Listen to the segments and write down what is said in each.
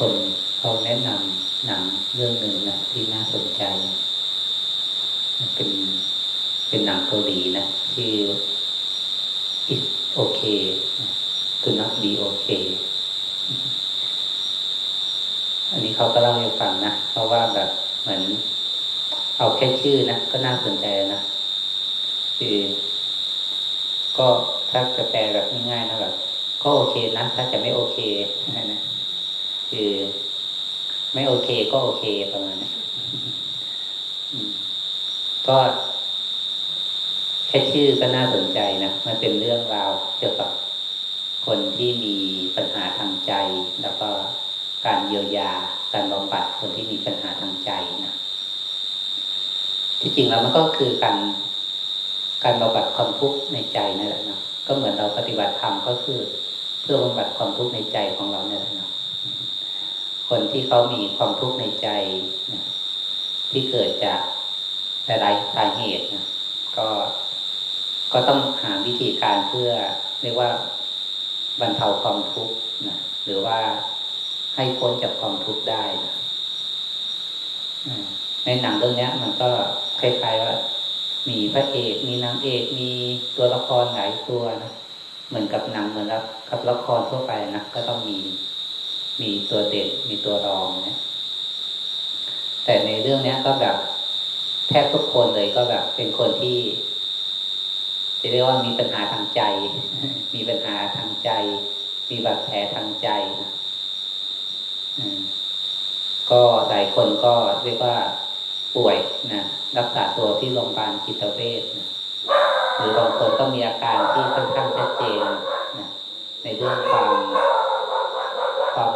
คนเขาแนะนำหนังเรื่องหนึ่งนะที่น่าสนใจ เป็นเป็นหนังเกาหลีนะที่อ is okay to not be okay อันนี้เขาก็เล่าให้ฟังนะ เพราะว่าแบบเหมือน เอาแค่ชื่อนะ ก็น่าสนใจนะคือก็ถ้าจะแปลแบบง่ายๆนะแบบก็โอเคนะ ถ้าจะไม่โอเคนะ คือ ไม่โอเคก็โอเคประมาณนี้ก็แค่ชื่อก็น่าสนใจนะมันเป็นเรื่องราวเกี่ยวกับคนที่มีปัญหาทางใจ แล้วก็การเยียวยาการบำบัดคนที่มีปัญหาทางใจนะที่จริงแล้วมันก็คือการการบำบัดความทุกข์ในใจนั่นแหละเนาะก็เหมือนเราปฏิบัติธรรมก็คือ เพื่อบำบัดความทุกข์ในใจของเราเนี่ยแหละเนาะ คนที่เขามีความทุกข์ในใจนะที่เกิดจากหลายสาเหตุนะก็ก็ต้องหาวิธีการเพื่อเรียกว่าบรรเทาความทุกข์นะหรือว่าให้พ้นจากความทุกข์ได้นะในหนังเรื่องนี้มันก็คล้ายๆว่า มีพระเอกมีนางเอกมีตัวละครหลายตัวนะเหมือนกับหนังเหมือนกับละครทั่วไปนะก็ต้องมี มีตัวเด่นมีตัวรองนะแต่ในเรื่องนี้ก็แบบแทบทุกคนเลยก็แบบเป็นคนที่ จะเรียกว่ามีปัญหาทางใจ มีปัญหาทางใจ มีบาดแผลทางใจนะก็หลายคนก็เรียกว่าป่วยนะรักษาตัวที่โรงพยาบาลจิตเวชนะหรือบางคนก็มีอาการที่ค่อนข้างชัดเจนนะในเรื่องความความ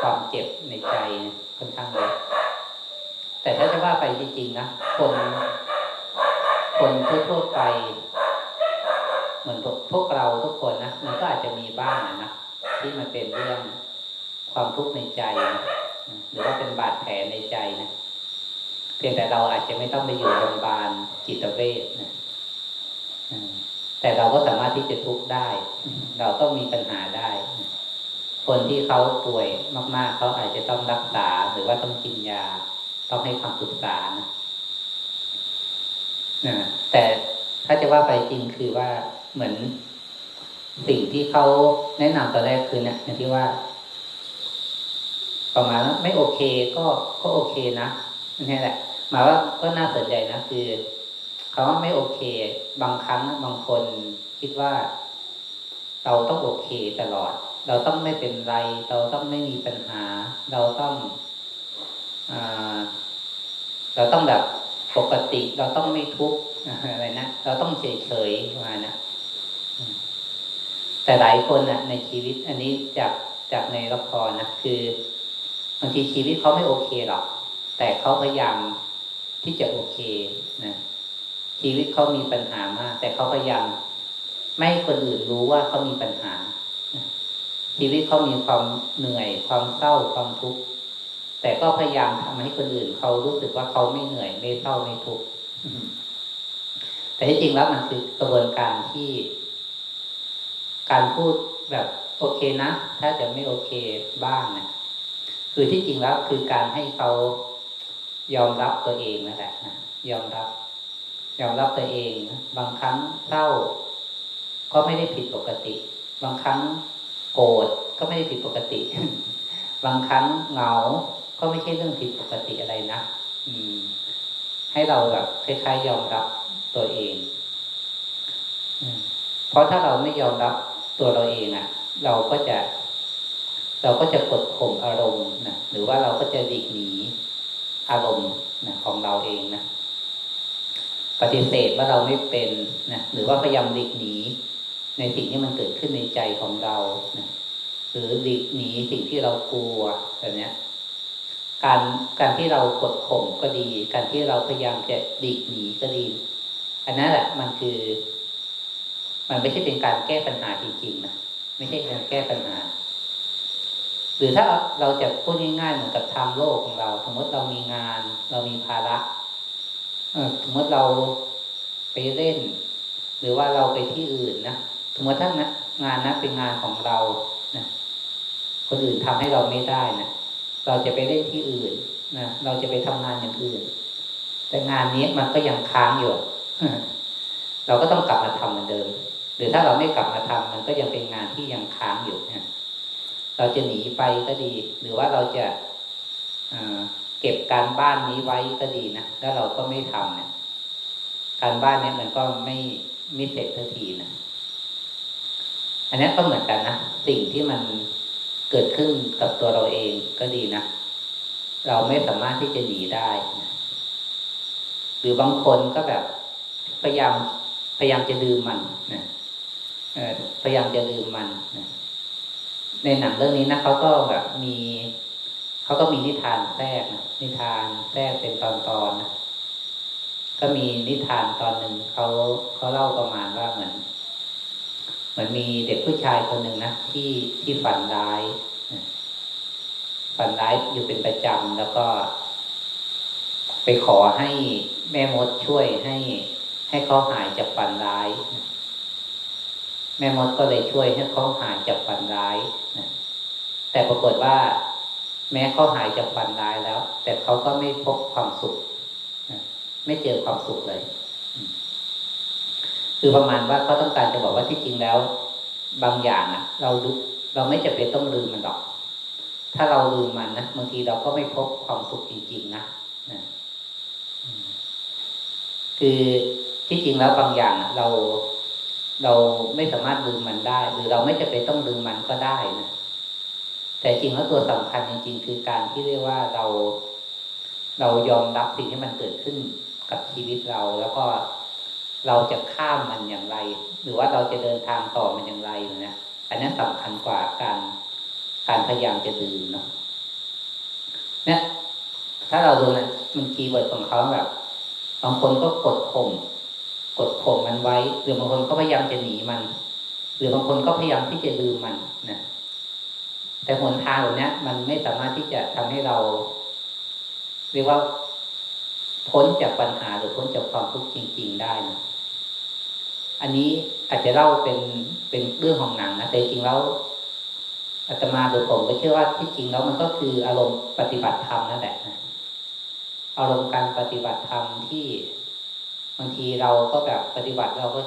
ความเจ็บในใจค่อนข้างเยอะแต่ถ้าจะว่าไปจริงๆนะคนคนทั่วๆไป เหมือนพวกเราทุกคนนะมันก็อาจจะมีบ้างนะที่มันเป็นเรื่องความทุกข์ในใจนะหรือว่าเป็นบาดแผลในใจนะเพียงแต่เราอาจจะไม่ต้องไปอยู่โรงพยาบาลจิตเวชนะแต่เราก็สามารถที่จะทุกข์ได้ เราต้องมีปัญหาได้ คนที่เขาป่วยมาก ๆ เขาอาจจะต้องรักษาหรือว่าต้องกินยา ต้องให้ความปรึกษานะนะแต่ถ้าจะว่าไปจริงคือว่าเหมือนสิ่งที่เขาแนะนำตอนแรกคือเนี่ยอย่างที่ว่า ประมาณไม่โอเคก็ก็โอเคนะนี่แหละหมายว่าก็น่าสนใจนะคือเขาว่าไม่โอเค บางครั้งบางคนคิดว่า เราต้องโอเคตลอด เราต้องไม่เป็นไร เราต้องไม่มีปัญหา เราต้องอเราต้องแบบปกติ เราต้องไม่ทุกข์อะไรนะเราต้องเฉยเฉยมานะแต่หลายคนนะในชีวิต อันนี้จากจากในละครนะคือบางทีชีวิตเขาไม่โอเคหรอก แต่เขาพยายามที่จะโอเคนะชีวิตเขามีปัญหามาก แต่เขาพยายามไม่ให้คนอื่นรู้ว่าเขามีปัญหา ชีวิตเขามีความเหนื่อย ความเศร้าความทุกข์แต่ก็พยายามทำให้คนอื่นเขารู้สึกว่าเขาไม่เหนื่อย ไม่เศร้าไม่ทุกข์แต่ที่จริงแล้วมันคือกระบวนการที่ การพูดแบบโอเคนะถ้าจะไม่โอเคบ้างนะคือที่จริงแล้วคือการให้เขายอมรับตัวเองนั่นแหละนะยอมรับ ยอมรับตัวเอง บางครั้งเศร้า ก็ไม่ได้ผิดปกติ บางครั้ง โกรธก็ไม่ได้ผิดปกติ บางครั้งเหงาก็ไม่ใช่เรื่องผิดปกติอะไรนะอืม ให้เราแบบคล้ายๆยอมรับตัวเองเพราะถ้าเราไม่ยอมรับตัวเราเองอะ่ะ เราก็จะ เราก็จะกดข่มอารมณ์นะหรือว่าเราก็จะดีกหนีอารมณ์นะของเราเองนะปฏิเสธว่าเราไม่เป็นนะหรือว่าพยายามดีกหนี ในสิ่งที่มันเกิดขึ้นในใจของเรานะหรือดีกหนีสิ่งที่เรากลัวแบบนี้การการที่เรากดข่มก็ดี การที่เราพยายามจะดีกหนีก็ดี อันนั้นแหละมันคือ มันไม่ใช่เป็นการแก้ปัญหาจริงๆนะไม่ใช่การแก้ปัญหา หรือถ้าเราจะพูดง่ายๆเหมือนกับทางโลกของเรา สมมติเรามีงาน เรามีภาระสมมติเราไปเล่น หรือว่าเราไปที่อื่นนะ สมมติถ้างานนั้นเป็นงานของเรานะคนอื่นทำให้เราไม่ได้นะเราจะไปเล่นที่อื่นนะเราจะไปทำงานอย่างอื่น แต่งานนี้มันก็ยังค้างอยู่เราก็ต้องกลับมาทำเหมือนเดิม หรือถ้าเราไม่กลับมาทำมันก็ยังเป็นงานที่ยังค้างอยู่นะเราจะหนีไปก็ดี หรือว่าเราจะเก็บการบ้านนี้ไว้ก็ดีนะแล้วเราก็ไม่ทำเนี่ยการบ้านเนี้ยมันก็ไม่ไม่เสร็จทันทีนะ อันนี้ก็เหมือนกันนะสิ่งที่มันเกิดขึ้นกับตัวเราเองก็ดีนะเราไม่สามารถที่จะหนีได้นะหรือบางคนก็แบบพยายามพยายามจะลืมมันนะพยายามจะลืมมันนะในหนังเรื่องนี้นะเขาก็แบบมีเขาก็มีนิทานแทรกนะนิทานแทรกเป็นตอนๆนะก็มีนิทานตอนหนึ่งเขาเขาเล่าประมาณว่าเหมือน มือนมีเด็กผู้ชายคนหนึ่งนะที่ที่ฝันร้ายฝันร้ายอยู่เป็นประจำแล้วก็ ไปขอให้แม่มดช่วยให้ ให้เขาหายจากฝันร้าย แม่มดก็เลยช่วยให้เขาหายจากฝันร้ายแต่ปรากฏว่า แม้เขาหายจากฝันร้ายแล้ว แต่เขาก็ไม่พบความสุขไม่เจอความสุขเลย คือประมาณว่าเขาต้องการจะบอกว่าที่จริงแล้ว บางอย่างอะเราเราไม่จะเป็นต้องลืมมันหรอก ถ้าเราลืมมันนะบางทีเราก็ไม่พบความสุขจริง ๆ นะนะคือที่จริงแล้วบางอย่างเราเราไม่สามารถลืมมันได้ หรือเราไม่จะเป็นต้องลืมมันก็ได้นะแต่จริงแล้วตัวสำคัญจริง ๆ คือการที่เรียกว่าเรา เรายอมรับสิ่งที่มันเกิดขึ้นกับชีวิตเรา แล้วก็ เราจะข้ามมันอย่างไร หรือว่าเราจะเดินทางต่อมันอย่างไรนะอันนี้สำคัญกว่าการการพยายามจะลืมเนาะเนี่ยถ้าเราดูนะมัน keyword ของเขาแบบบางคนก็กดข่มกดข่มมันไว้ หรือบางคนก็พยายามจะหนีมัน หรือบางคนก็พยายามที่จะลืมมันนะแต่หนทางแบบนี้มันไม่สามารถที่จะทำให้เรา เรียกว่า พ้นจากปัญหาหรือพ้นจากความทุกข์จริง ๆ ได้นะอันนี้อาจจะเล่าเป็นเป็นเรื่องของหนังนะแต่จริงแล้วอาตมาโดยผมก็เชื่อว่าที่จริงแล้วมันก็คืออารมณ์ปฏิบัติธรรมนั่นแหละนะอารมณ์การปฏิบัติธรรมที่บางทีเราก็แบบปฏิบัติเราก็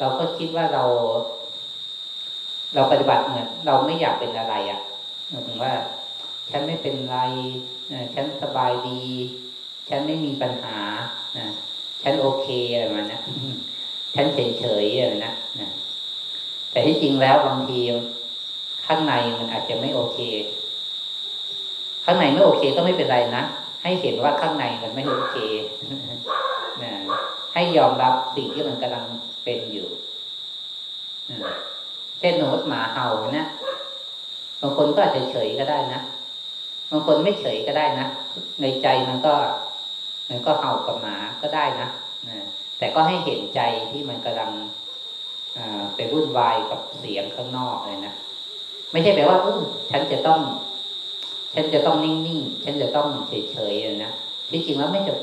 เราก็คิดว่าเรา เราปฏิบัติเหมือนเราไม่อยากเป็นอะไรอะ่ะหมายถึงว่า ฉันไม่เป็นไรฉันสบายดี ฉันไม่มีปัญหานะฉันโอเคอะไรมานะฉันเฉยเฉยอะไรนะนะแต่ที่จริงแล้วบางทีข้างในมันอาจจะไม่โอเค ข้างในไม่โอเคก็ไม่เป็นไรนะให้เห็นว่าข้างในมันไม่โอเคนะให้ยอมรับสิ่งที่มันกำลังเป็นอยู่เช่นสมมติหมาเห่านะบางคนก็อาจจะเฉยก็ได้นะบางคนไม่เฉยก็ได้นะในใจมันก็ มันก็เห่ากับหมาก็ได้นะนะแต่ก็ให้เห็นใจที่มันกำลังไปวุ่นวายกับเสียงข้างนอกเลยนะไม่ใช่แปลว่าเออฉันจะต้อง ฉันจะต้องนิ่งๆฉันจะต้องเฉยๆนะที่จริงแล้วไม่จะ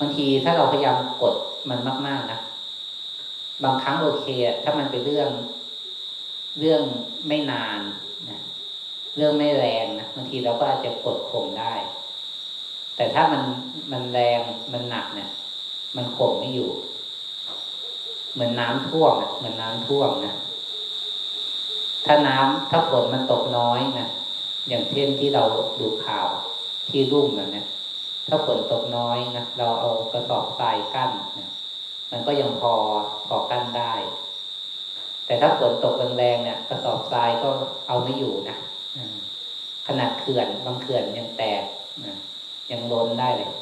บางทีถ้าเราพยายามกดมันมาก ๆนะบางครั้งโอเค ถ้ามันเป็นเรื่องเรื่องไม่นานนะเรื่องไม่แรงนะบางทีเราก็อาจจะกดข่มได้ แต่ถ้ามันมันแรงมันหนักเนี่ย มันข่มไม่อยู่ เหมือนน้ำท่วมอะเหมือนน้ำท่วมนะถ้าน้ำถ้าฝนมันตกน้อยนะอย่างเช่นที่เราดูข่าวที่รุ่มแบบนี้ถ้าฝนตกน้อยนะเราเอากระสอบทรายกั้นนะมันก็ยังพอพอกั้นได้ แต่ถ้าฝนตกแรงๆเนี่ย กระสอบทรายก็เอาไม่อยู่นะขนาดเขื่อนบางเขื่อนยังแตกนะ ยังล้นได้เลย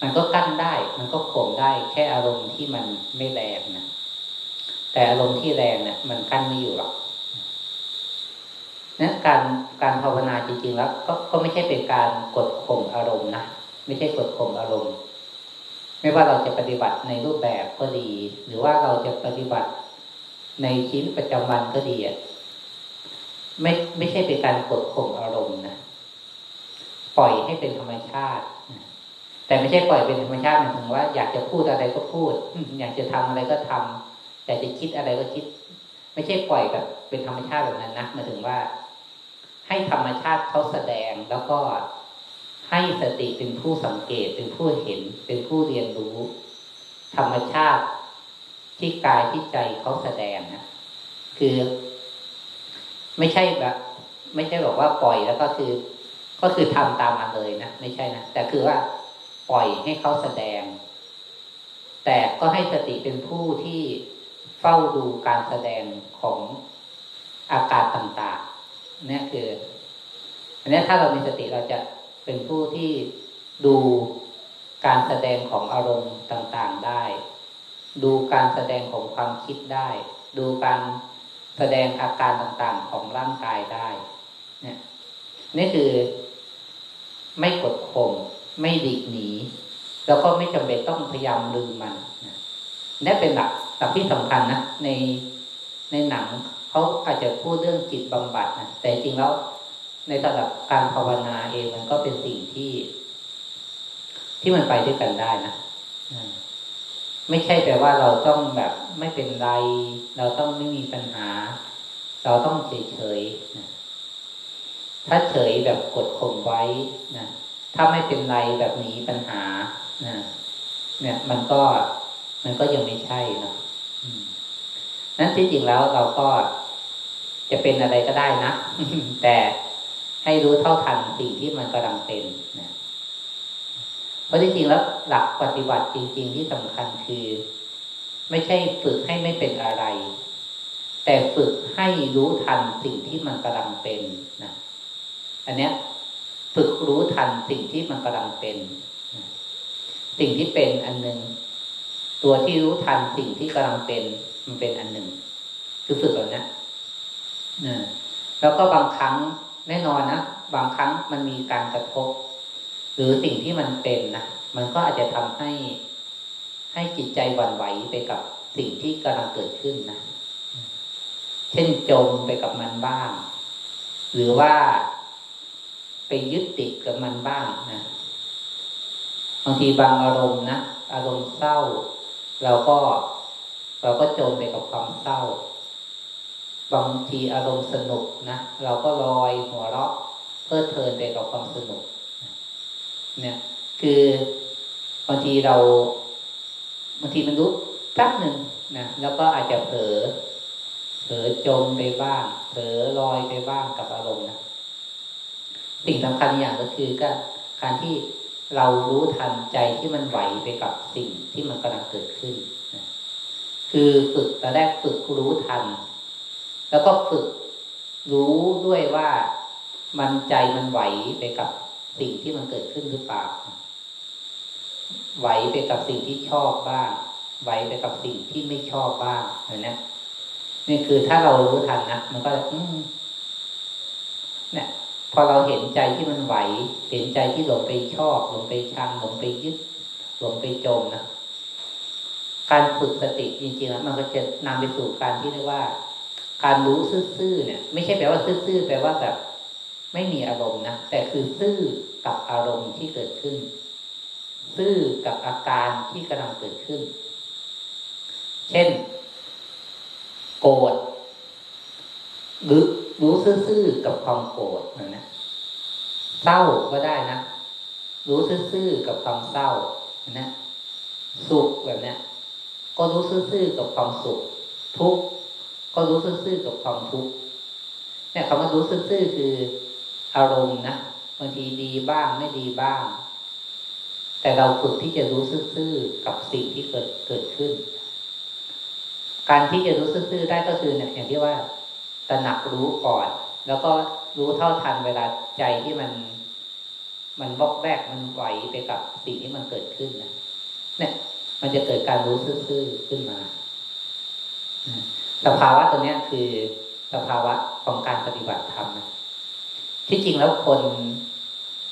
มันก็กั้นได้ มันก็ข่มได้แค่อารมณ์ที่มันไม่แรงนะแต่อารมณ์ที่แรงเนะี่ยมันกั้นไม่อยู่หรอกนะการการภาวนาจริงๆแล้วก็ก็ไม่ใช่เป็นการกดข่มอารมณ์นะไม่ใช่กดข่มอารมณ์ ไม่ว่าเราจะปฏิบัติในรูปแบบก็ดี หรือว่าเราจะปฏิบัติในชีวิตประจำวันก็ดีอะไม่ไม่ใช่เป็นการกดข่มอารมณ์นะ ปล่อยให้เป็นธรรมชาติ แต่ไม่ใช่ปล่อยเป็นธรรมชาติหมายถึงว่า อยากจะพูดอะไรก็พูด อยากจะทำอะไรก็ทำอยากจะคิดอะไรก็คิด ไม่ใช่ปล่อยแบบเป็นธรรมชาติแบบนั้นนะหมายถึงว่า ให้ธรรมชาติเขาแสดงแล้วก็ให้สติเป็นผู้สังเกตเป็นผู้เห็นเป็นผู้เรียนรู้ ธรรมชาติที่กายที่ใจเขาแสดงนะคือ ไม่ใช่แบบ ไม่ใช่บอกว่าปล่อยแล้วก็คือ ก็คือทำตามมาเลยนะไม่ใช่นะแต่คือว่าปล่อยให้เขาแสดง แต่ก็ให้สติเป็นผู้ที่เฝ้าดูการแสดงของอาการต่างๆนี่คืออันนี้ถ้าเรามีสติเราจะเป็นผู้ที่ดูการแสดงของอารมณ์ต่างๆได้ ดูการแสดงของความคิดได้ ดูการแสดงอาการต่างๆของร่างกายได้ เนี่ยนี่คือ ไม่กดข่มไม่ดีกหนีแล้วก็ไม่จำเป็นต้องพยายามลืมมันนี่เป็นหลักหลักที่สำคัญนะในในหนังเขาอาจจะพูดเรื่องจิตบำบัดนะแต่จริงแล้วในระดับการภาวนาเองมันก็เป็นสิ่งที่ ที่มันไปด้วยกันได้นะไม่ใช่แปลว่าเราต้องแบบไม่เป็นไร เราต้องไม่มีปัญหา เราต้องเฉยเฉยนะ ถ้าเฉยแบบกดข่มไว้นะถ้าไม่เป็นไรแบบหนีปัญหานะเนี่ย มันก็มันก็ยังไม่ใช่นะนั้นที่จริงแล้วเราก็จะเป็นอะไรก็ได้นะ แต่ให้รู้เท่าทันสิ่งที่มันกำลังเป็นนะเพราะที่จริงแล้วหลักปฏิบัติจริง ๆ ที่สำคัญคือ ไม่ใช่ฝึกให้ไม่เป็นอะไร แต่ฝึกให้รู้ทันสิ่งที่มันกำลังเป็นนะ อันเนี้ยฝึกรู้ทันสิ่งที่มันกำลังเป็น สิ่งที่เป็นอันหนึ่ง ตัวที่รู้ทันสิ่งที่กำลังเป็น มันเป็นอันหนึ่ง คือฝึกแบบนี้นะแล้วก็บางครั้งแน่นอนนะบางครั้งมันมีการกระทบ หรือสิ่งที่มันเป็นนะมันก็อาจจะทำให้ให้จิตใจหวั่นไหวไปกับสิ่งที่กำลังเกิดขึ้นนะ เช่นจมไปกับมันบ้าง หรือว่า ไปยึดติดกับมันบ้างนะบางทีบางอารมณ์นะอารมณ์เศร้า เราก็เราก็จมไปกับความเศร้า บางทีอารมณ์สนุกนะเราก็ลอยหัวเราะเพลิดเพลินไปกับความสนุก เนี่ย คือบางทีเราบางทีมันรู้แป๊บหนึ่งนะแล้วก็อาจจะเผลอเผลอจมไปบ้างเผลอลอยไปบ้างกับอารมณ์นะ สิ่งสำคัญอย่างก็คือก็การที่เรารู้ทันใจที่มันไหวไปกับสิ่งที่มันกำลังเกิดขึ้นคือฝึกแต่แรกฝึกรู้ทัน แล้วก็ฝึกรู้ด้วยว่ามันใจมันไหวไปกับสิ่งที่มันเกิดขึ้นหรือเปล่า ไหวไปกับสิ่งที่ชอบบ้าง ไหวไปกับสิ่งที่ไม่ชอบบ้างเห็นไหมนี่คือถ้าเรารู้ทันนะมันก็อืมเนี่ย พอเราเห็นใจที่มันไหว เห็นใจที่หลงไปชอบหลงไปชังหลงไปยึดหลงไปจมนะการฝึกสติจริงๆแล้วมันก็จะนำไปสู่การที่เรียกว่า การรู้ซื่อๆเนี่ย ไม่ใช่แปลว่าซื่อๆแปลว่าแบบไม่มีอารมณ์นะแต่คือซื่อกับอารมณ์ที่เกิดขึ้น ซื่อกับอาการที่กำลังเกิดขึ้น เช่น โกรธหรือ รู้ซื่อๆกับความโกรธนะเศร้าก็ได้นะรู้ซื่อๆกับความเศร้านะสุขแบบนี้ก็รู้ซื่อๆกับความสุข ทุกข์ก็รู้ซื่อๆกับความทุกข์เนี่ยคำว่ารู้ซื่อๆคืออารมณ์นะบางทีดีบ้างไม่ดีบ้าง แต่เราฝึกที่จะรู้ซื่อๆกับสิ่งที่เกิดเกิดขึ้น การที่จะรู้ซื่อๆได้ก็คือเนี่ยอย่างที่ว่า ตระหนักรู้ก่อน แล้วก็รู้เท่าทันเวลาใจที่มัน มันบกแบกมันไหวไปกับสิ่งที่มันเกิดขึ้นนะเนี่ย มันจะเกิดการรู้ซื่อๆขึ้นมาสภาวะตัวนี้คือสภาวะของการปฏิบัติธรรมนะที่จริงแล้วคน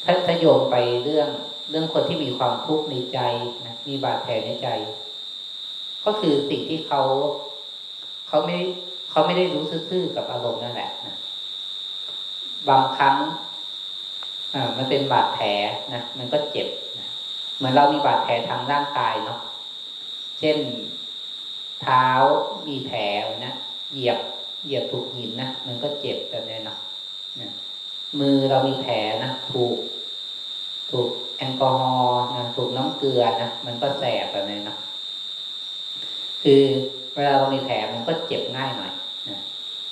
ถ้าถ้าโยงไปเรื่องเรื่องคนที่มีความทุกข์ในใจนะมีบาดแผลในใจ ก็คือสิ่งที่เขาเขาไม่ เขาไม่ได้รู้ซื่อๆกับอารมณ์นั่นแหละนะบางครั้งอ่ามันเป็นบาดแผลนะมันก็เจ็บนะเหมือนเรามีบาดแผลทางร่างกายเนาะเช่นเท้ามีแผลนะเหยียบเหยียบถูกหินนะมันก็เจ็บแบบนี้นะมือเรามีแผลนะถูก ถูกแอลกอฮอล์นะถูกน้ำเกลือนะมันก็แสบแบบนี้นะคือเวลาเรามีแผลมันก็เจ็บง่ายหน่อย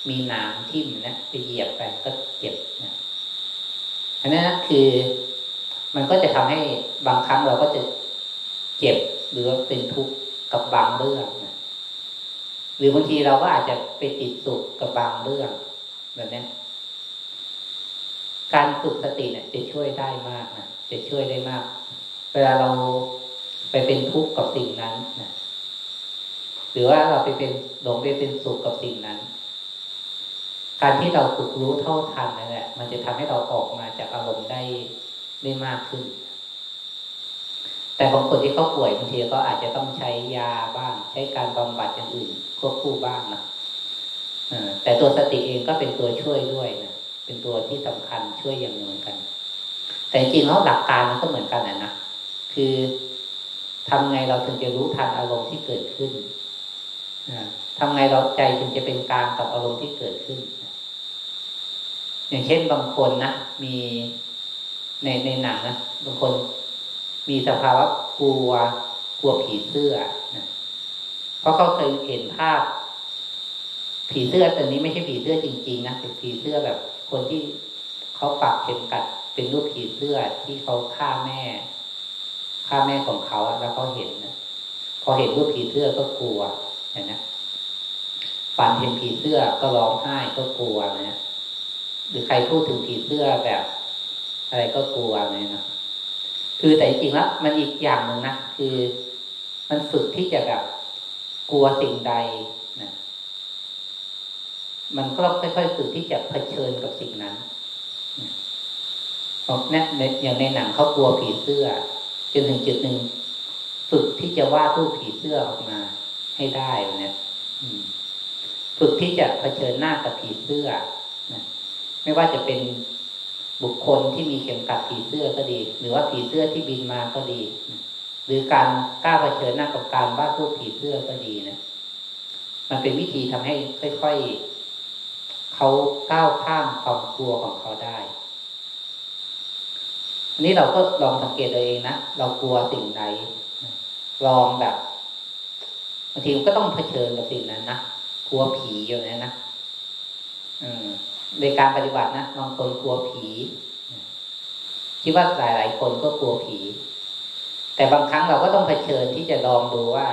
มีหนามทิ่มนะไปเหยียบไปก็เจ็บนะอันนั้นคือมันก็จะทำให้บางครั้งเราก็จะเจ็บหรือเป็นทุกข์กับบางเรื่องนะหรือบางทีเราก็อาจจะไปติดสุขกับบางเรื่องแบบนี้การฝึกสติเนี่ยจะช่วยได้มากนะจะช่วยได้มาก เวลาเราไปเป็นทุกข์กับสิ่งนั้นนะหรือว่าเราไปเป็นหลงไปเป็นสุขกับสิ่งนั้น การที่เราฝึกรู้เท่าทันนั่นแหละ มันจะทำให้เราออกมาจากอารมณ์ได้ได้มากขึ้น แต่บางคนที่เขาป่วยบางทีก็อาจจะต้องใช้ยาบ้าง ใช้การบำบัดอย่างอื่นควบคู่บ้างนะแต่ตัวสติเองก็เป็นตัวช่วยด้วยนะเป็นตัวที่สำคัญช่วยอย่างหนึ่งกัน แต่จริงแล้วหลักการมันก็เหมือนกันนะนะคือทำไงเราถึงจะรู้ทันอารมณ์ที่เกิดขึ้นทำไงเราใจถึงจะเป็นกลางกับอารมณ์ที่เกิดขึ้น อย่างเช่นบางคนนะมีในในหนังนะบางคนมีสภาวะกลัวกลัวผีเสื้อนะเพราะเขาเคยเห็นภาพ ผีเสื้อตัวนี้ไม่ใช่ผีเสื้อจริง ๆ นะเป็นผีเสื้อแบบ คนที่เขาปักเข็มกัด เป็นรูปผีเสื้อที่เขาฆ่าแม่ฆ่าแม่ของเขาแล้วเขาเห็นนะพอเห็นรูปผีเสื้อก็กลัวนะนะฝันเห็นผีเสื้อก็ร้องไห้ก็กลัวนะ หรือใครพูดถึงผีเสื้อแบบ อะไรก็กลัวเลยนะคือแต่จริงแล้วมันอีกอย่างหนึ่งนะคือมันฝึกที่จะแบบกลัวสิ่งใดนะมันก็ค่อยๆฝึกที่จะเผชิญกับสิ่งนั้นเพราะนี่ยอย่างในหนังเขากลัวผีเสื้อจนถึงจุดหนึ่งฝึกที่จะวาดรูปผีเสื้อออกมาให้ได้เนี่ยฝึกที่จะเผชิญหน้ากับผีเสื้อ ไม่ว่าจะเป็นบุคคลที่มีเข็มกัดผีเสื้อก็ดี หรือว่าผีเสื้อที่บินมาก็ดี หรือการกล้าเผชิญหน้ากับการวาดรูปผีเสื้อก็ดีนะมันเป็นวิธีทำให้ค่อยๆเขาก้าวข้ามความกลัวของเขาได้อันนี้เราก็ลองสังเกตตัวเองนะเรากลัวสิ่งใดลองแบบบางทีก็ต้องเผชิญกับสิ่งนั้นนะกลัวผีอยู่นะนะอืม ในการปฏิบัตินะบางคนกลัวผีคิดว่าหลาย ๆ คนก็กลัวผี แต่บางครั้งเราก็ต้องเผชิญที่จะลองดูว่า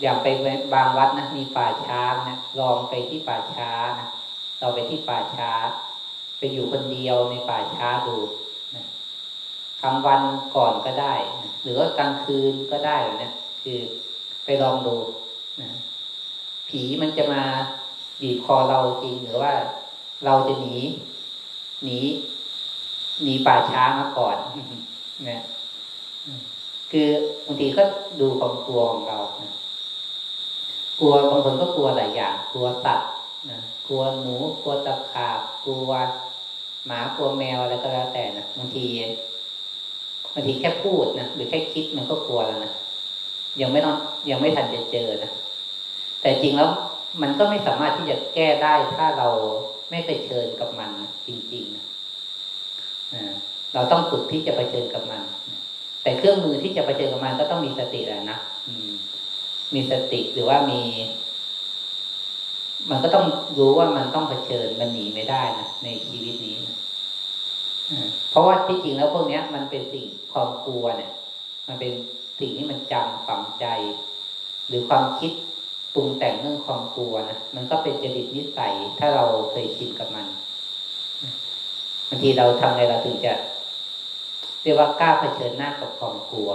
อย่างไปบางวัดนะมีป่าช้านะลองไปที่ป่าช้านะเราไปที่ป่าช้า ไปอยู่คนเดียวในป่าช้าดูนะกลางวันก่อนก็ได้นะหรือว่ากลางคืนก็ได้นะคือไปลองดูนะผีมันจะมา บีบคอเราจริงหรือว่าเราจะหนีหนีหนีป่าช้ามาก่อนนะคือบางทีก็ดูความกลัวของเรานะกลัวบางคนก็กลัวหลายอย่าง กลัวสัตว์นะกลัวหนู กลัวตะขาบ กลัวหมากลัวแมวอะไรก็แล้วแต่นะบางทีบางทีแค่พูดนะหรือแค่คิดมันก็กลัวแล้วนะยังไม่ต้องยังไม่ทันจะเจอนะแต่จริงแล้ว มันก็ไม่สามารถที่จะแก้ได้ถ้าเราไม่ไปเชิญกับมันจริงๆนะเราต้องฝึกที่จะไปเชิญกับมัน แต่เครื่องมือที่จะไปเชิญกับมันก็ต้องมีสติแหละนะมีสติหรือว่ามี มันก็ต้องรู้ว่ามันต้องเผชิญมันหนีไม่ได้นะในชีวิตนี้นะเพราะว่าที่จริงแล้วพวกนี้มันเป็นสิ่งความกลัวเนี่ย มันเป็นสิ่งที่มันจำฝังใจ หรือความคิด ปรุงแต่งเรื่องความกลัวนะมันก็เป็นจริตนิสัยถ้าเราเคยชินกับมันบางทีเราทำไงเราถึงจะเรียกว่ากล้าเผชิญหน้ากับความกลัว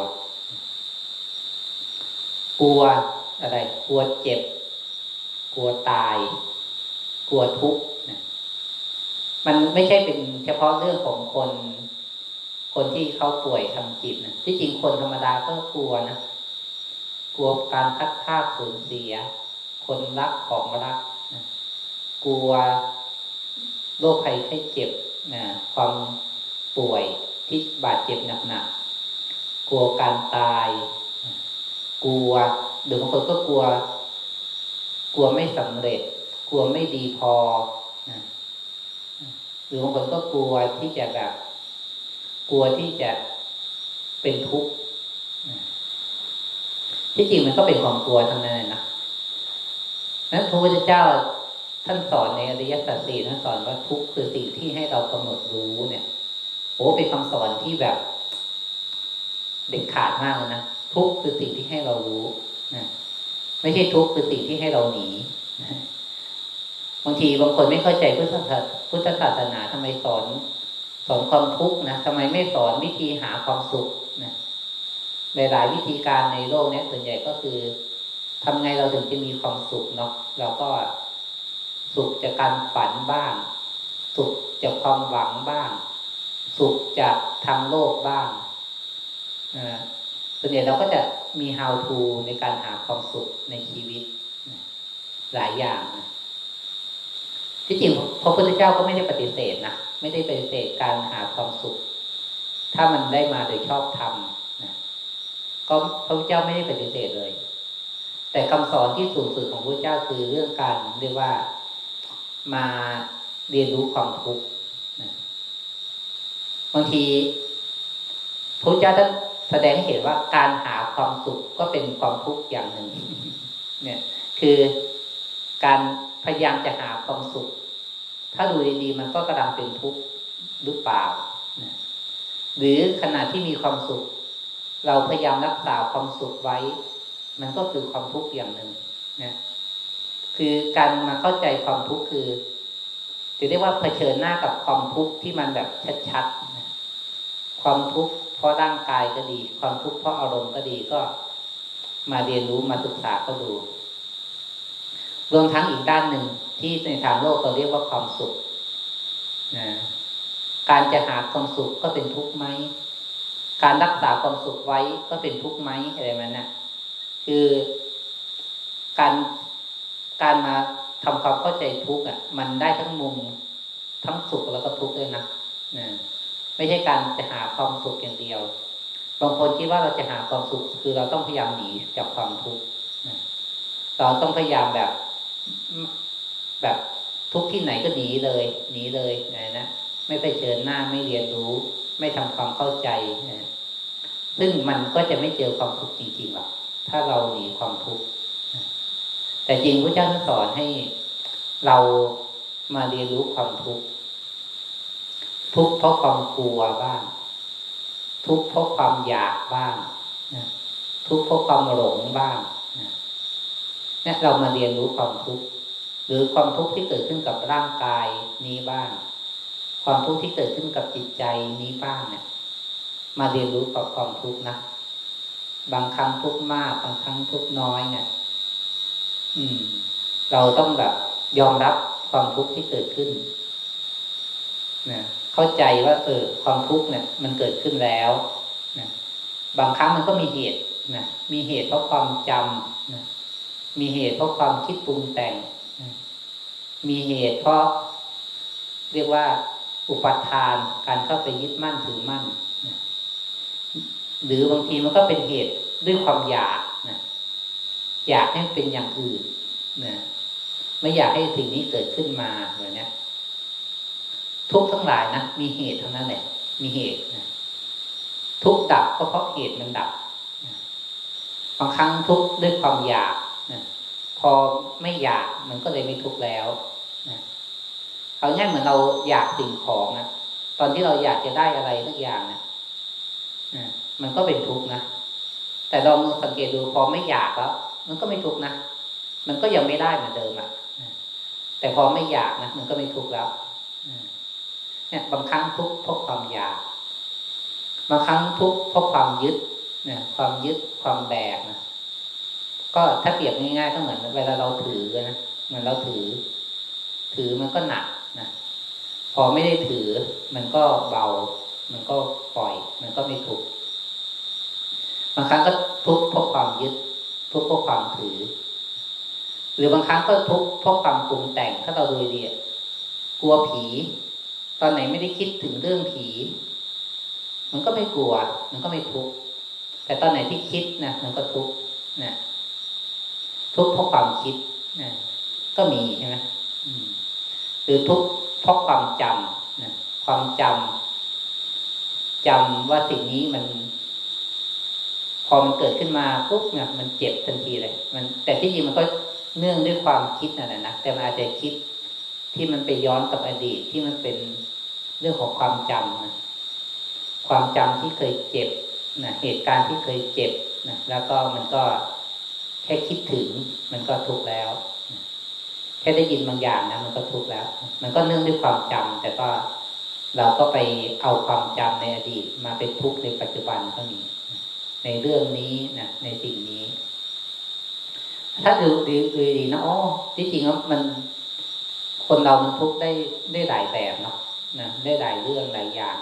กลัวอะไร กลัวเจ็บ กลัวตาย กลัวทุกข์นะมันไม่ใช่เป็นเฉพาะเรื่องของคน คนที่เขาป่วยทางจิตนะที่จริงคนธรรมดาก็กลัวนะ กลัวการพัดพาสูญเสีย คนรักของรักนะกลัวโรคภัยไข้เจ็บนะความป่วยที่บาดเจ็บหนักๆกลัวการตาย กลัวหรือบางคนก็กลัว กลัวไม่สำเร็จ กลัวไม่ดีพอนะหรือบางคนก็กลัวที่จะแบบ กลัวที่จะเป็นทุกข์ ที่จริงมันก็เป็นความกลัวทั้งนั้นนะนั้นพระพุทธเจ้าท่านสอนในอริยสัจสี่ท่านสอนว่าทุกข์คือสิ่งที่ให้เรากำหนดรู้เนี่ยโอ้เป็นคำสอนที่แบบ เด็ดขาดมากเลยนะทุกข์คือสิ่งที่ให้เรารู้นะไม่ใช่ทุกข์คือสิ่งที่ให้เราหนีบางทีบางคนไม่เข้าใจพุทธศาสพุทธศาสนาทำไมสอน สอนความทุกข์นะทำไมไม่สอนวิธีหาความสุขนะ หลาย ๆ วิธีการในโลกนี้ส่วนใหญ่ก็คือทำไงเราถึงจะมีความสุขเนาะเราก็สุขจากการฝันบ้าง สุขจากความหวังบ้าง สุขจากทางโลกบ้างส่วนใหญ่เราก็จะมี how to ในการหาความสุขในชีวิตหลายอย่างนะที่จริงพระพุทธเจ้าก็ไม่ได้ปฏิเสธนะไม่ได้ปฏิเสธการหาความสุข ถ้ามันได้มาโดยชอบธรรม ก็พระพุทธเจ้าไม่ได้ปฏิเสธเลย แต่คำสอนที่สูงสุดของพระเจ้าคือเรื่องการเรียกว่ามาเรียนรู้ความทุกข์บางทีพระเจ้าท่านแสดงให้เห็นว่าการหาความสุขก็เป็นความทุกข์อย่างหนึ่ง เนี่ย คือการพยายามจะหาความสุข ถ้าดูดีๆ มันก็กำลังเป็นทุกข์หรือเปล่าหรือขณะที่มีความสุข เราพยายามรักษาความสุขไว้ มันก็คือความทุกข์อย่างหนึ่งนะคือการมาเข้าใจความทุกข์คือจะเรียกว่าเผชิญหน้ากับความทุกข์ที่มันแบบชัดๆนะความทุกข์เพราะร่างกายก็ดี ความทุกข์เพราะอารมณ์ก็ดีก็มาเรียนรู้มาศึกษาก็ดู รวมทั้งอีกด้านหนึ่งที่ในทางโลกเราเรียกว่าความสุขนะการจะหาความสุขก็เป็นทุกข์ไหม การรักษาความสุขไว้ก็เป็นทุกข์ไหมอะไรมันนะคือการการมาทำความเข้าใจทุกข์อะ มันได้ทั้งมุมทั้งสุขแล้วก็ทุกข์ด้วยนะนะไม่ใช่การจะหาความสุขอย่างเดียว บางคนคิดว่าเราจะหาความสุข คือเราต้องพยายามหนีจากความทุกข์เราต้องพยายามแบบแบบทุกที่ไหนก็หนีเลยหนีเลยนะนะไม่ไปเชิญหน้าไม่เรียนรู้ ไม่ทำความเข้าใจนะ ซึ่งมันก็จะไม่เจอความทุกข์จริงๆหรอกถ้าเราหนีความทุกข์แต่จริงพระเจ้าสอนให้เรามาเรียนรู้ความทุกข์ทุกข์เพราะความกลัวบ้าง ทุกข์เพราะความอยากบ้างทุกข์เพราะความหลงบ้างนะเนี่ยเรามาเรียนรู้ความทุกข์หรือความทุกข์ที่เกิดขึ้นกับร่างกายนี้บ้าง ความทุกข์ที่เกิดขึ้นกับจิตใจนี้บ้างเนี่ย มาเรียนรู้กับความทุกข์นะบางครั้งทุกข์มาก บางครั้งทุกข์น้อยเนี่ยอืม เราต้องแบบยอมรับความทุกข์ที่เกิดขึ้นนะเข้าใจว่า เออ ความทุกข์เนี่ย มันเกิดขึ้นแล้วนะบางครั้งมันก็มีเหตุนะมีเหตุเพราะความจำนะมีเหตุเพราะความคิดปรุงแต่งนะมีเหตุเพราะ เรียกว่า อุปทานการเข้าไปยึดมั่นถือมั่น หรือบางทีมันก็เป็นเหตุด้วยความอยากนะอยากให้เป็นอย่างอื่นนะไม่อยากให้สิ่งนี้เกิดขึ้นมาเหมือนนี้ทุกทั้งหลายนะมีเหตุทั้งนั้นแหละมีเหตุนะทุกดับก็เพราะเหตุมันดับบางครั้งทุกด้วยความอยากนะพอไม่อยากมันก็เลยไม่ทุกแล้วนะเอาง่ายเหมือนเราอยากสิ่งของนะตอนที่เราอยากจะได้อะไรสักอย่างนะนะ มันก็เป็นทุกข์นะ แต่ลองสังเกตดูพอไม่อยากแล้วมันก็ไม่ทุกข์นะ มันก็ยังไม่ได้เหมือนเดิมอะ่ะแต่พอไม่อยากนะมันก็ไม่ทุกข์แล้วเนี่ยบางครั้งทุกข์เพราะความอยากบางครั้งทุกข์เพราะความยึดเนี่ย ความยึดความแบกนะก็ถ้าเปรียบง่ายๆก็เหมือนเวลาเราถือนะเหมือนเราถือ ถือมันก็หนักนะพอไม่ได้ถือมันก็เบา มันก็ปล่อย มันก็ไม่ทุกข์บางครั้งก็ทุกข์เพราะความยึด ทุกข์เพราะความถือ หรือบางครั้งก็ทุกข์เพราะความปรุงแต่งถ้าเราดูดีกลัวผี ตอนไหนไม่ได้คิดถึงเรื่องผี มันก็ไม่กลัว มันก็ไม่ทุกข์แต่ตอนไหนที่คิดนะมันก็ทุกข์นะทุกข์เพราะความคิดนะก็มีใช่ไหมหรือทุกข์เพราะความจำนะความจำ จำว่าสิ่งนี้มันพอมันเกิดขึ้นมาปุ๊บเนี่ยมันเจ็บทันทีเลย มัน แต่ที่จริงมันก็เนื่องด้วยความคิดนั่นแหละนะแต่มันอาจจะคิดที่มันไปย้อนกับอดีตที่มันเป็นเรื่องของความจำนะความจำที่เคยเจ็บนะเหตุการณ์ที่เคยเจ็บนะแล้วก็มันก็แค่คิดถึง มันก็ทุกข์แล้ว แค่ได้ยินบางอย่างนะมันก็ทุกข์แล้ว มันก็เนื่องด้วยความจำแต่ก็ เราก็ไปเอาความจำในอดีตมาเป็นทุกข์ในปัจจุบันก็มี ในเรื่องนี้นะในสิ่งนี้ ถ้าดูดูดีนะอ๋อที่จริงแล้วมันคนเรามันทุกข์ได้ได้หลายแบบเนาะนะได้หลายเรื่องหลายอย่าง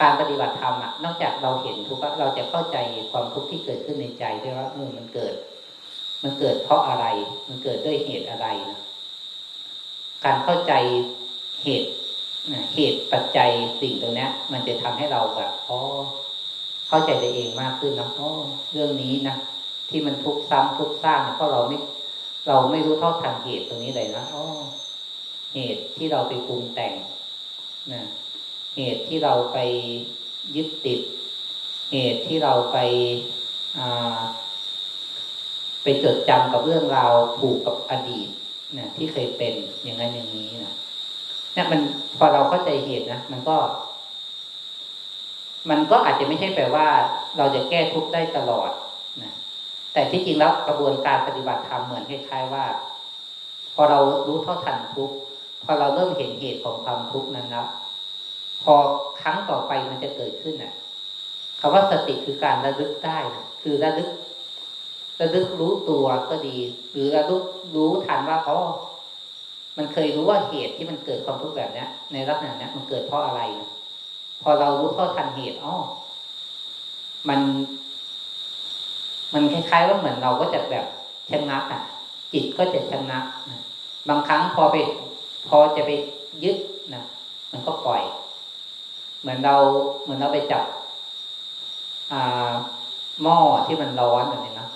การปฏิบัติธรรมอะนอกจากเราเห็นทุกข์เราจะเข้าใจความทุกข์ที่เกิดขึ้นในใจด้วยว่าเออมันเกิด มันเกิดเพราะอะไร มันเกิดด้วยเหตุอะไรนะการเข้าใจเหตุ เหตุปัจจัยสิ่งตรงนี้มันจะทำให้เราแบบอ๋อเข้าใจตัวเองมากขึ้นนะอ๋อเรื่องนี้นะที่มันทุกข์ซ้ำทุกข์สร้างเพราะเราไม่เราไม่รู้เท่าทันเหตุตรงนี้เลยนะอ๋อเหตุที่เราไปปรุงแต่งนะเหตุที่เราไปยึดติด เหตุที่เราไปไปจดจำกับเรื่องราวผูกกับอดีตนะที่เคยเป็นอย่างนั้นอย่างนี้นะ เนี่ยมันพอเราเข้าใจเหตุนะมันก็ มันก็อาจจะไม่ใช่แปลว่า เราจะแก้ทุกข์ได้ตลอดนะแต่ที่จริงแล้วกระบวนการปฏิบัติธรรมเหมือนคล้ายๆว่า พอเรารู้เท่าทันทุกข์พอเราเริ่มเห็นเหตุของความทุกข์นั้นแล้วพอครั้งต่อไปมันจะเกิดขึ้นน่ะคำว่าสติคือการระลึกได้นะคือระลึกระลึกรู้ตัวก็ดี หรือระลึกรู้ทันว่าอ๋อ มันเคยรู้ว่าเหตุที่มันเกิดความทุกข์แบบนี้ในลักษณะนี้มันเกิดเพราะอะไร พอเรารู้เท่าทันเหตุอ๋อมัน มันคล้ายๆว่าเหมือนเราก็จะแบบชะงักอะ จิตก็จะชะงักบางครั้งพอไป พอจะไปยึดนะมันก็ปล่อย เหมือนเรา เหมือนเราไปจับ อ่า หม้อที่มันร้อนแบบนี้นะ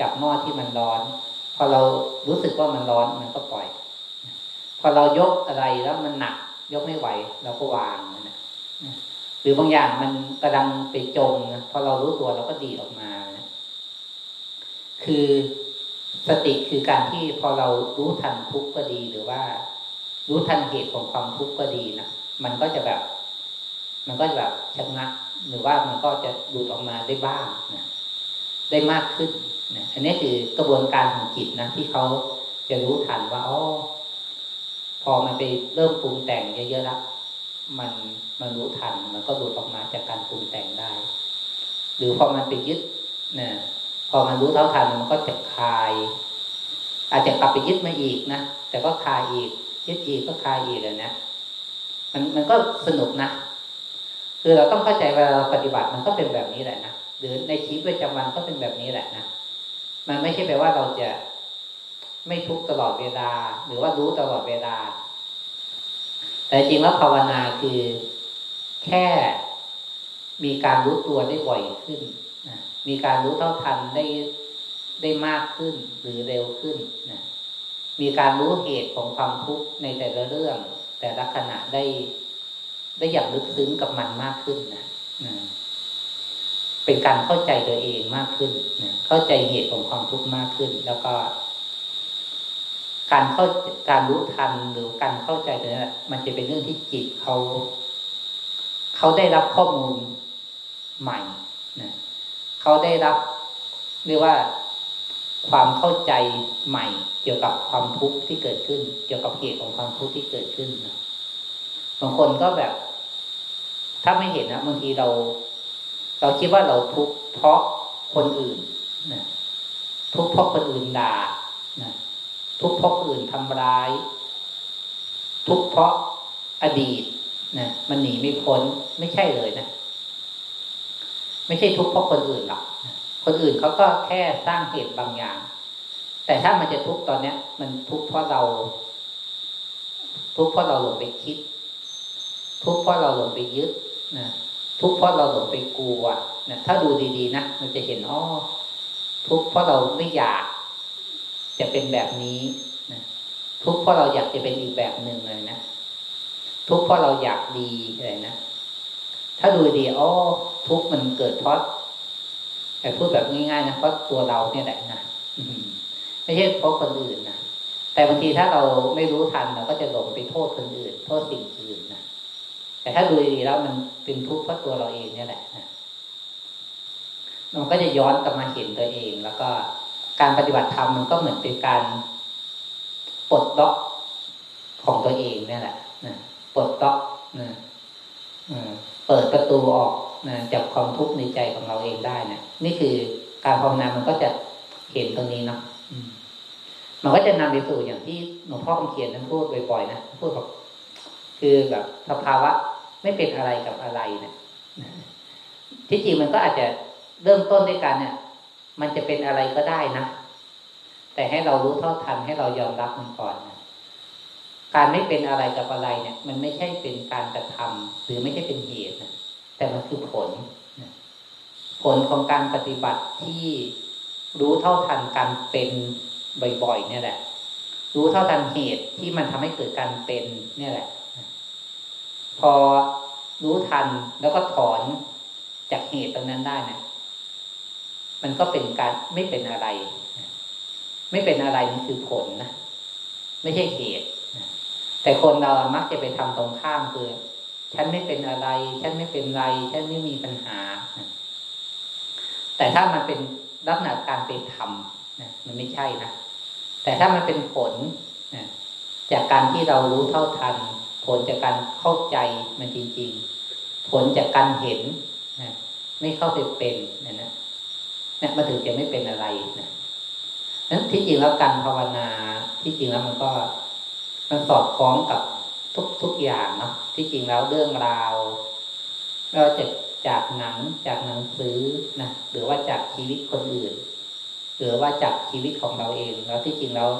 จับหม้อที่มันร้อน พอเรารู้สึกว่ามันร้อนมันก็ปล่อย พอเรายกอะไรแล้วมันหนัก ยกไม่ไหว เราก็วางนะหรือบางอย่างมันกำลังไปจมนะพอเรารู้ตัวเราก็ดีออกมานะคือสติคือการที่พอเรารู้ทันทุกข์ก็ดีหรือว่า รู้ทันเหตุของความทุกข์ก็ดีนะมันก็จะแบบ มันก็จะแบบชะงักหรือว่ามันก็จะดูดออกมาได้บ้างนะได้มากขึ้นนะอันนี้คือกระบวนการของจิตนะที่เขาจะรู้ทันว่าอ๋อ พอมันไปเริ่มปรุงแต่งเยอะๆแล้วมันมันรู้ทัน มันก็หลุดออกมาจากการปรุงแต่งได้ หรือพอมันไปยึดนะพอมันรู้เท่าทันมันก็จะคลาย อาจจะกลับไปยึดมาอีกนะแต่ก็คลายอีก ยึดอีกก็คลายอีกเลยนะมันมันก็สนุกนะคือเราต้องเข้าใจเวลาเราปฏิบัติมันก็เป็นแบบนี้แหละนะหรือในชีวิตประจำวันก็เป็นแบบนี้แหละนะมันไม่ใช่แปลว่าเราจะ ไม่ทุกตลอดเวลา หรือว่ารู้ตลอดเวลา แต่จริงแล้วภาวนาคือแค่มีการรู้ตัวได้บ่อยขึ้นมีการรู้เท่าทันได้ได้มากขึ้นหรือเร็วขึ้นนะมีการรู้เหตุของความทุกข์ในแต่ละเรื่อง แต่ละขณะได้ได้อย่างลึกซึ้งกับมันมากขึ้นนะนะเป็นการเข้าใจตัวเองมากขึ้นนะเข้าใจเหตุของความทุกข์มากขึ้น แล้วก็ การเข้าการรู้ทันหรือการเข้าใจตัวนี้มันจะเป็นเรื่องที่จิตเขา เขาได้รับข้อมูลใหม่นะเขาได้รับเรียกว่าความเข้าใจใหม่ เกี่ยวกับความทุกข์ที่เกิดขึ้น เกี่ยวกับเหตุของความทุกข์ที่เกิดขึ้นนะบางคนก็แบบ ถ้าไม่เห็นนะบางทีเรา เราคิดว่าเราทุกข์เพราะคนอื่นนะทุกข์เพราะคนอื่นด่านะ ทุกข์เพราะคนอื่นทำร้าย ทุกข์เพราะอดีตนะมันหนีไม่พ้นไม่ใช่เลยนะไม่ใช่ทุกข์เพราะคนอื่นหรอกคนอื่นเขาก็แค่สร้างเหตุบางอย่าง แต่ถ้ามันจะทุกข์ตอนเนี้ย มันทุกข์เพราะเรา ทุกข์เพราะเราหลงไปคิด ทุกข์เพราะเราหลงไปยึดนะทุกข์เพราะเราหลงไปกลัวนะถ้าดูดีๆนะมันจะเห็นอ๋อทุกข์เพราะเราไม่อยาก จะเป็นแบบนี้นะทุกเพราะเราอยากจะเป็นอีกแบบหนึ่งเลยนะทุกเพราะเราอยากดีอะไรนะถ้าดูดีอ๋อทุกมันเกิดเพราะแต่พูดแบบง่ายๆนะเพราะตัวเราเนี่ยแหละนะไม่ใช่เพราะคนอื่นนะแต่บางทีถ้าเราไม่รู้ทันเราก็จะหลงไปโทษคนอื่น โทษสิ่งอื่นนะแต่ถ้าดูดีแล้วมันเป็นทุกข์เพราะตัวเราเองเนี่ยแหละนะมันก็จะย้อนกลับมาเห็นตัวเอง แล้วก็ การปฏิบัติธรรมมันก็เหมือนเป็นการปลดล็อกของตัวเองเนี่ยแหละนะปลดล็อกนะเปิดประตูออกนะจากความทุกข์ในใจของเราเองได้นะนี่คือการภาวนามันก็จะเห็นตรงนี้เนาะมันก็จะนำไปสู่อย่างที่หลวงพ่อคำเขียนนั้นพูดบ่อยๆนะพูดแบบคือแบบสภาวะไม่เป็นอะไรกับอะไรเนะี่ยที่จริงมันก็อาจจะเริ่มต้นด้วยกันเนี่ย มันจะเป็นอะไรก็ได้นะ แต่ให้เรารู้เท่าทันให้เรายอมรับมันก่อนนะการไม่เป็นอะไรกับอะไรเนี่ย มันไม่ใช่เป็นการกระทำหรือไม่ใช่เป็นเหตุนะแต่มันคือผลผลของการปฏิบัติที่รู้เท่าทันการเป็นบ่อยๆเนี่ยแหละ รู้เท่าทันเหตุที่มันทำให้เกิดการเป็นเนี่ยแหละ พอรู้ทันแล้วก็ถอนจากเหตุตรงนั้นได้นะ มันก็เป็นการไม่เป็นอะไร ไม่เป็นอะไรนี่คือผลนะไม่ใช่เหตุแต่คนเรามักจะไปทำตรงข้ามคือฉันไม่เป็นอะไร ฉันไม่เป็นไร ฉันไม่มีปัญหา แต่ถ้ามันเป็นลักษณะการเป็นธรรมนะมันไม่ใช่นะ แต่ถ้ามันเป็นผลนะจากการที่เรารู้เท่าทัน ผลจากการเข้าใจมันจริง ๆ ผลจากการเห็นนะไม่เข้าไปเป็นนะนะ เนี่ยมันถึงจะไม่เป็นอะไรนะนั้นที่จริงแล้วการภาวนาที่จริงแล้วมันก็มันสอดคล้องกับทุกทุกอย่างเนาะที่จริงแล้วเรื่องราวเราจะจากหนังจากหนังสือนะหรือว่าจากชีวิตคนอื่น หรือว่าจากชีวิตของเราเองแล้วที่จริงแล้ว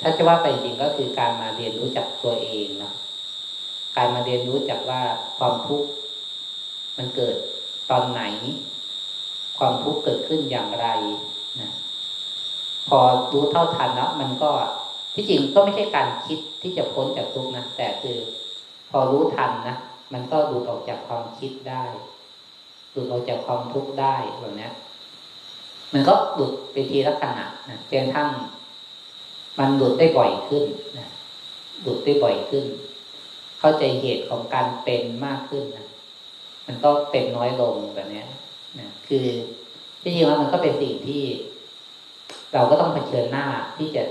ถ้าจะว่าไปจริงก็คือการมาเรียนรู้จักตัวเองเนาะการมาเรียนรู้จักว่าความทุกข์มันเกิดตอนไหน ความทุกข์เกิดขึ้นอย่างไรนะพอรู้เท่าทันแล้วมันก็ที่จริงก็ไม่ใช่การคิดที่จะพ้นจากทุกข์นะแต่คือ พอรู้ทันนะมันก็ดูดออกจากความคิดได้ดูดออกจากความทุกข์ได้แบบนี้มันก็ดูดไปทีละขณะนะจนทั้งมันดูดได้บ่อยขึ้นนะดูดได้บ่อยขึ้น เข้าใจเหตุของการเป็นมากขึ้นนะมันก็เป็นน้อยลงแบบนี้ นะคือที่จริงแล้วมันก็เป็นสิ่งที่ เราก็ต้องเผชิญหน้าที่จะ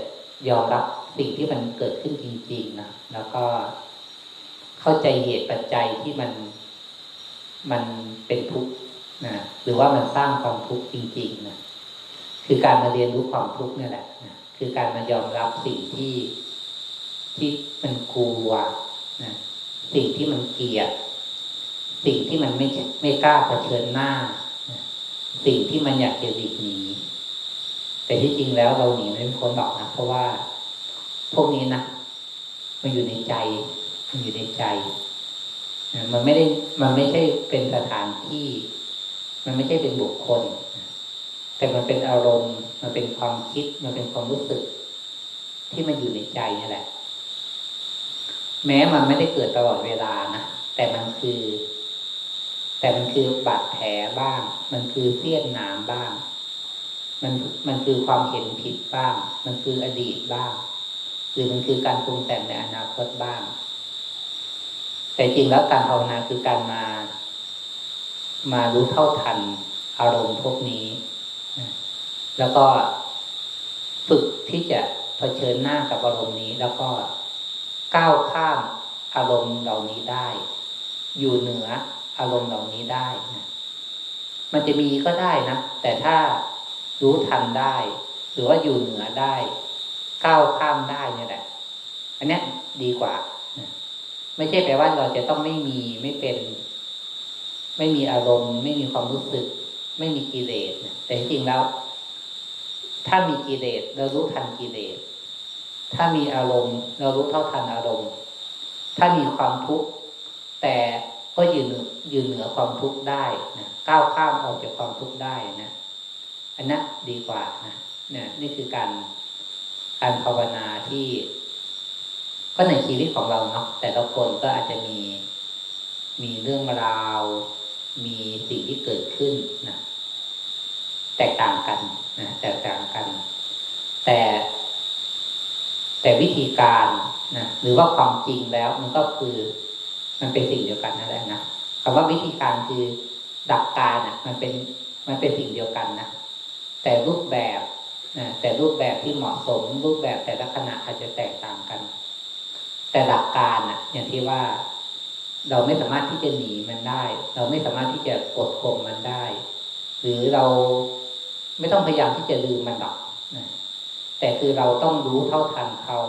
ยอมรับสิ่งที่มันเกิดขึ้นจริง ๆนะแล้วก็เข้าใจเหตุปัจจัยที่มันมันเป็นทุกข์นะหรือว่ามันสร้างความทุกข์จริงๆนะคือการมาเรียนรู้ความทุกข์นี่แหละนะคือการมายอมรับสิ่งที่ที่มันกลัวนะสิ่งที่มันเกลียด สิ่งที่มันไม่ไม่กล้าเผชิญหน้า สิ่งที่มันอยากจะหลีกหนีแต่ที่จริงแล้วเราหนีไม่พ้นหรอกนะเพราะว่าพวกนี้นะมันอยู่ในใจ มันอยู่ในใจมันไม่ได้มันไม่ใช่เป็นสถานที่ มันไม่ใช่เป็นบุคคล แต่มันเป็นอารมณ์ มันเป็นความคิด มันเป็นความรู้สึก ที่มันอยู่ในใจนี่แหละ แม้มันไม่ได้เกิดตลอดเวลานะแต่มันคือ แต่มันคือบาดแผลบ้าง มันคือเสี้ยนหนามบ้าง มันมันคือความเห็นผิดบ้าง มันคืออดีตบ้าง หรือมันคือการปรุงแต่งในอนาคตบ้าง แต่จริงแล้วการภาวนาคือการมา มารู้เท่าทันอารมณ์พวกนี้ แล้วก็ฝึกที่จะเผชิญหน้ากับอารมณ์นี้ แล้วก็ก้าวข้ามอารมณ์เหล่านี้ได้ อยู่เหนือ อารมณ์เหล่านี้ได้นะมันจะมีก็ได้นะ แต่ถ้ารู้ทันได้ หรือว่าอยู่เหนือได้ ก้าวข้ามได้เนี่ยแหละ อันนี้ดีกว่าไม่ใช่แปลว่าเราจะต้องไม่มีไม่เป็น ไม่มีอารมณ์ ไม่มีความรู้สึก ไม่มีกิเลสแต่จริงแล้ว ถ้ามีกิเลสเรารู้ทันกิเลสถ้ามีอารมณ์ เรารู้เท่าทันอารมณ์ ถ้ามีความทุกข์แต่ ก็ยืนยืนเหนือความทุกข์ได้นะก้าวข้ามออกจากความทุกข์ได้นะอันนั้นดีกว่านะเนี่ยนี่คือการการภาวนาที่ ก็ในชีวิตของเราเนาะแต่ละคนก็อาจจะมีมีเรื่องราว มีสิ่งที่เกิดขึ้นนะแตกต่างกันนะแตกต่างกัน แต่ แต่วิธีการนะหรือว่าความจริงแล้วมันก็คือ มันเป็นสิ่งเดียวกันนั่นแหละนะคำว่าวิธีการคือดักการอะ มันเป็นมันเป็นสิ่งเดียวกันนะแต่รูปแบบนะแต่รูปแบบที่เหมาะสม รูปแบบแต่ละขณะอาจจะแตกต่างกัน แต่หลักการอะ อย่างที่ว่าเราไม่สามารถที่จะหนีมันได้ เราไม่สามารถที่จะกดข่มมันได้ หรือเราไม่ต้องพยายามที่จะลืมมันหรอกแต่คือเราต้องรู้เท่าทันเขา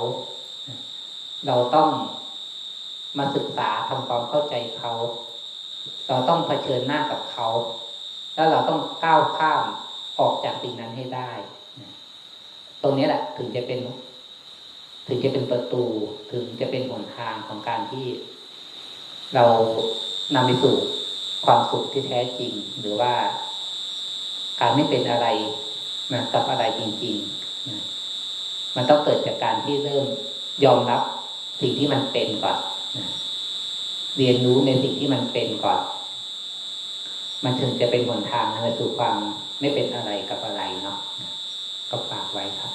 เราต้อง มาศึกษาทำความเข้าใจเขา เราต้องเผชิญหน้ากับเขา แล้วเราต้องก้าวข้ามออกจากสิ่งนั้นให้ได้ ตรงนี้แหละถึงจะเป็น ถึงจะเป็นประตู ถึงจะเป็นหนทางของการที่ เรานำไปสู่ความสุขที่แท้จริง หรือว่าการไม่เป็นอะไรนะกับอะไรจริงๆนะมันต้องเกิดจากการที่เริ่มยอมรับสิ่งที่มันเป็นก่อน เรียนรู้ในสิ่งที่มันเป็นก่อน มันถึงจะเป็นหนทางนะสู่ความไม่เป็นอะไรกับอะไรเนาะก็ฝากไว้ครับ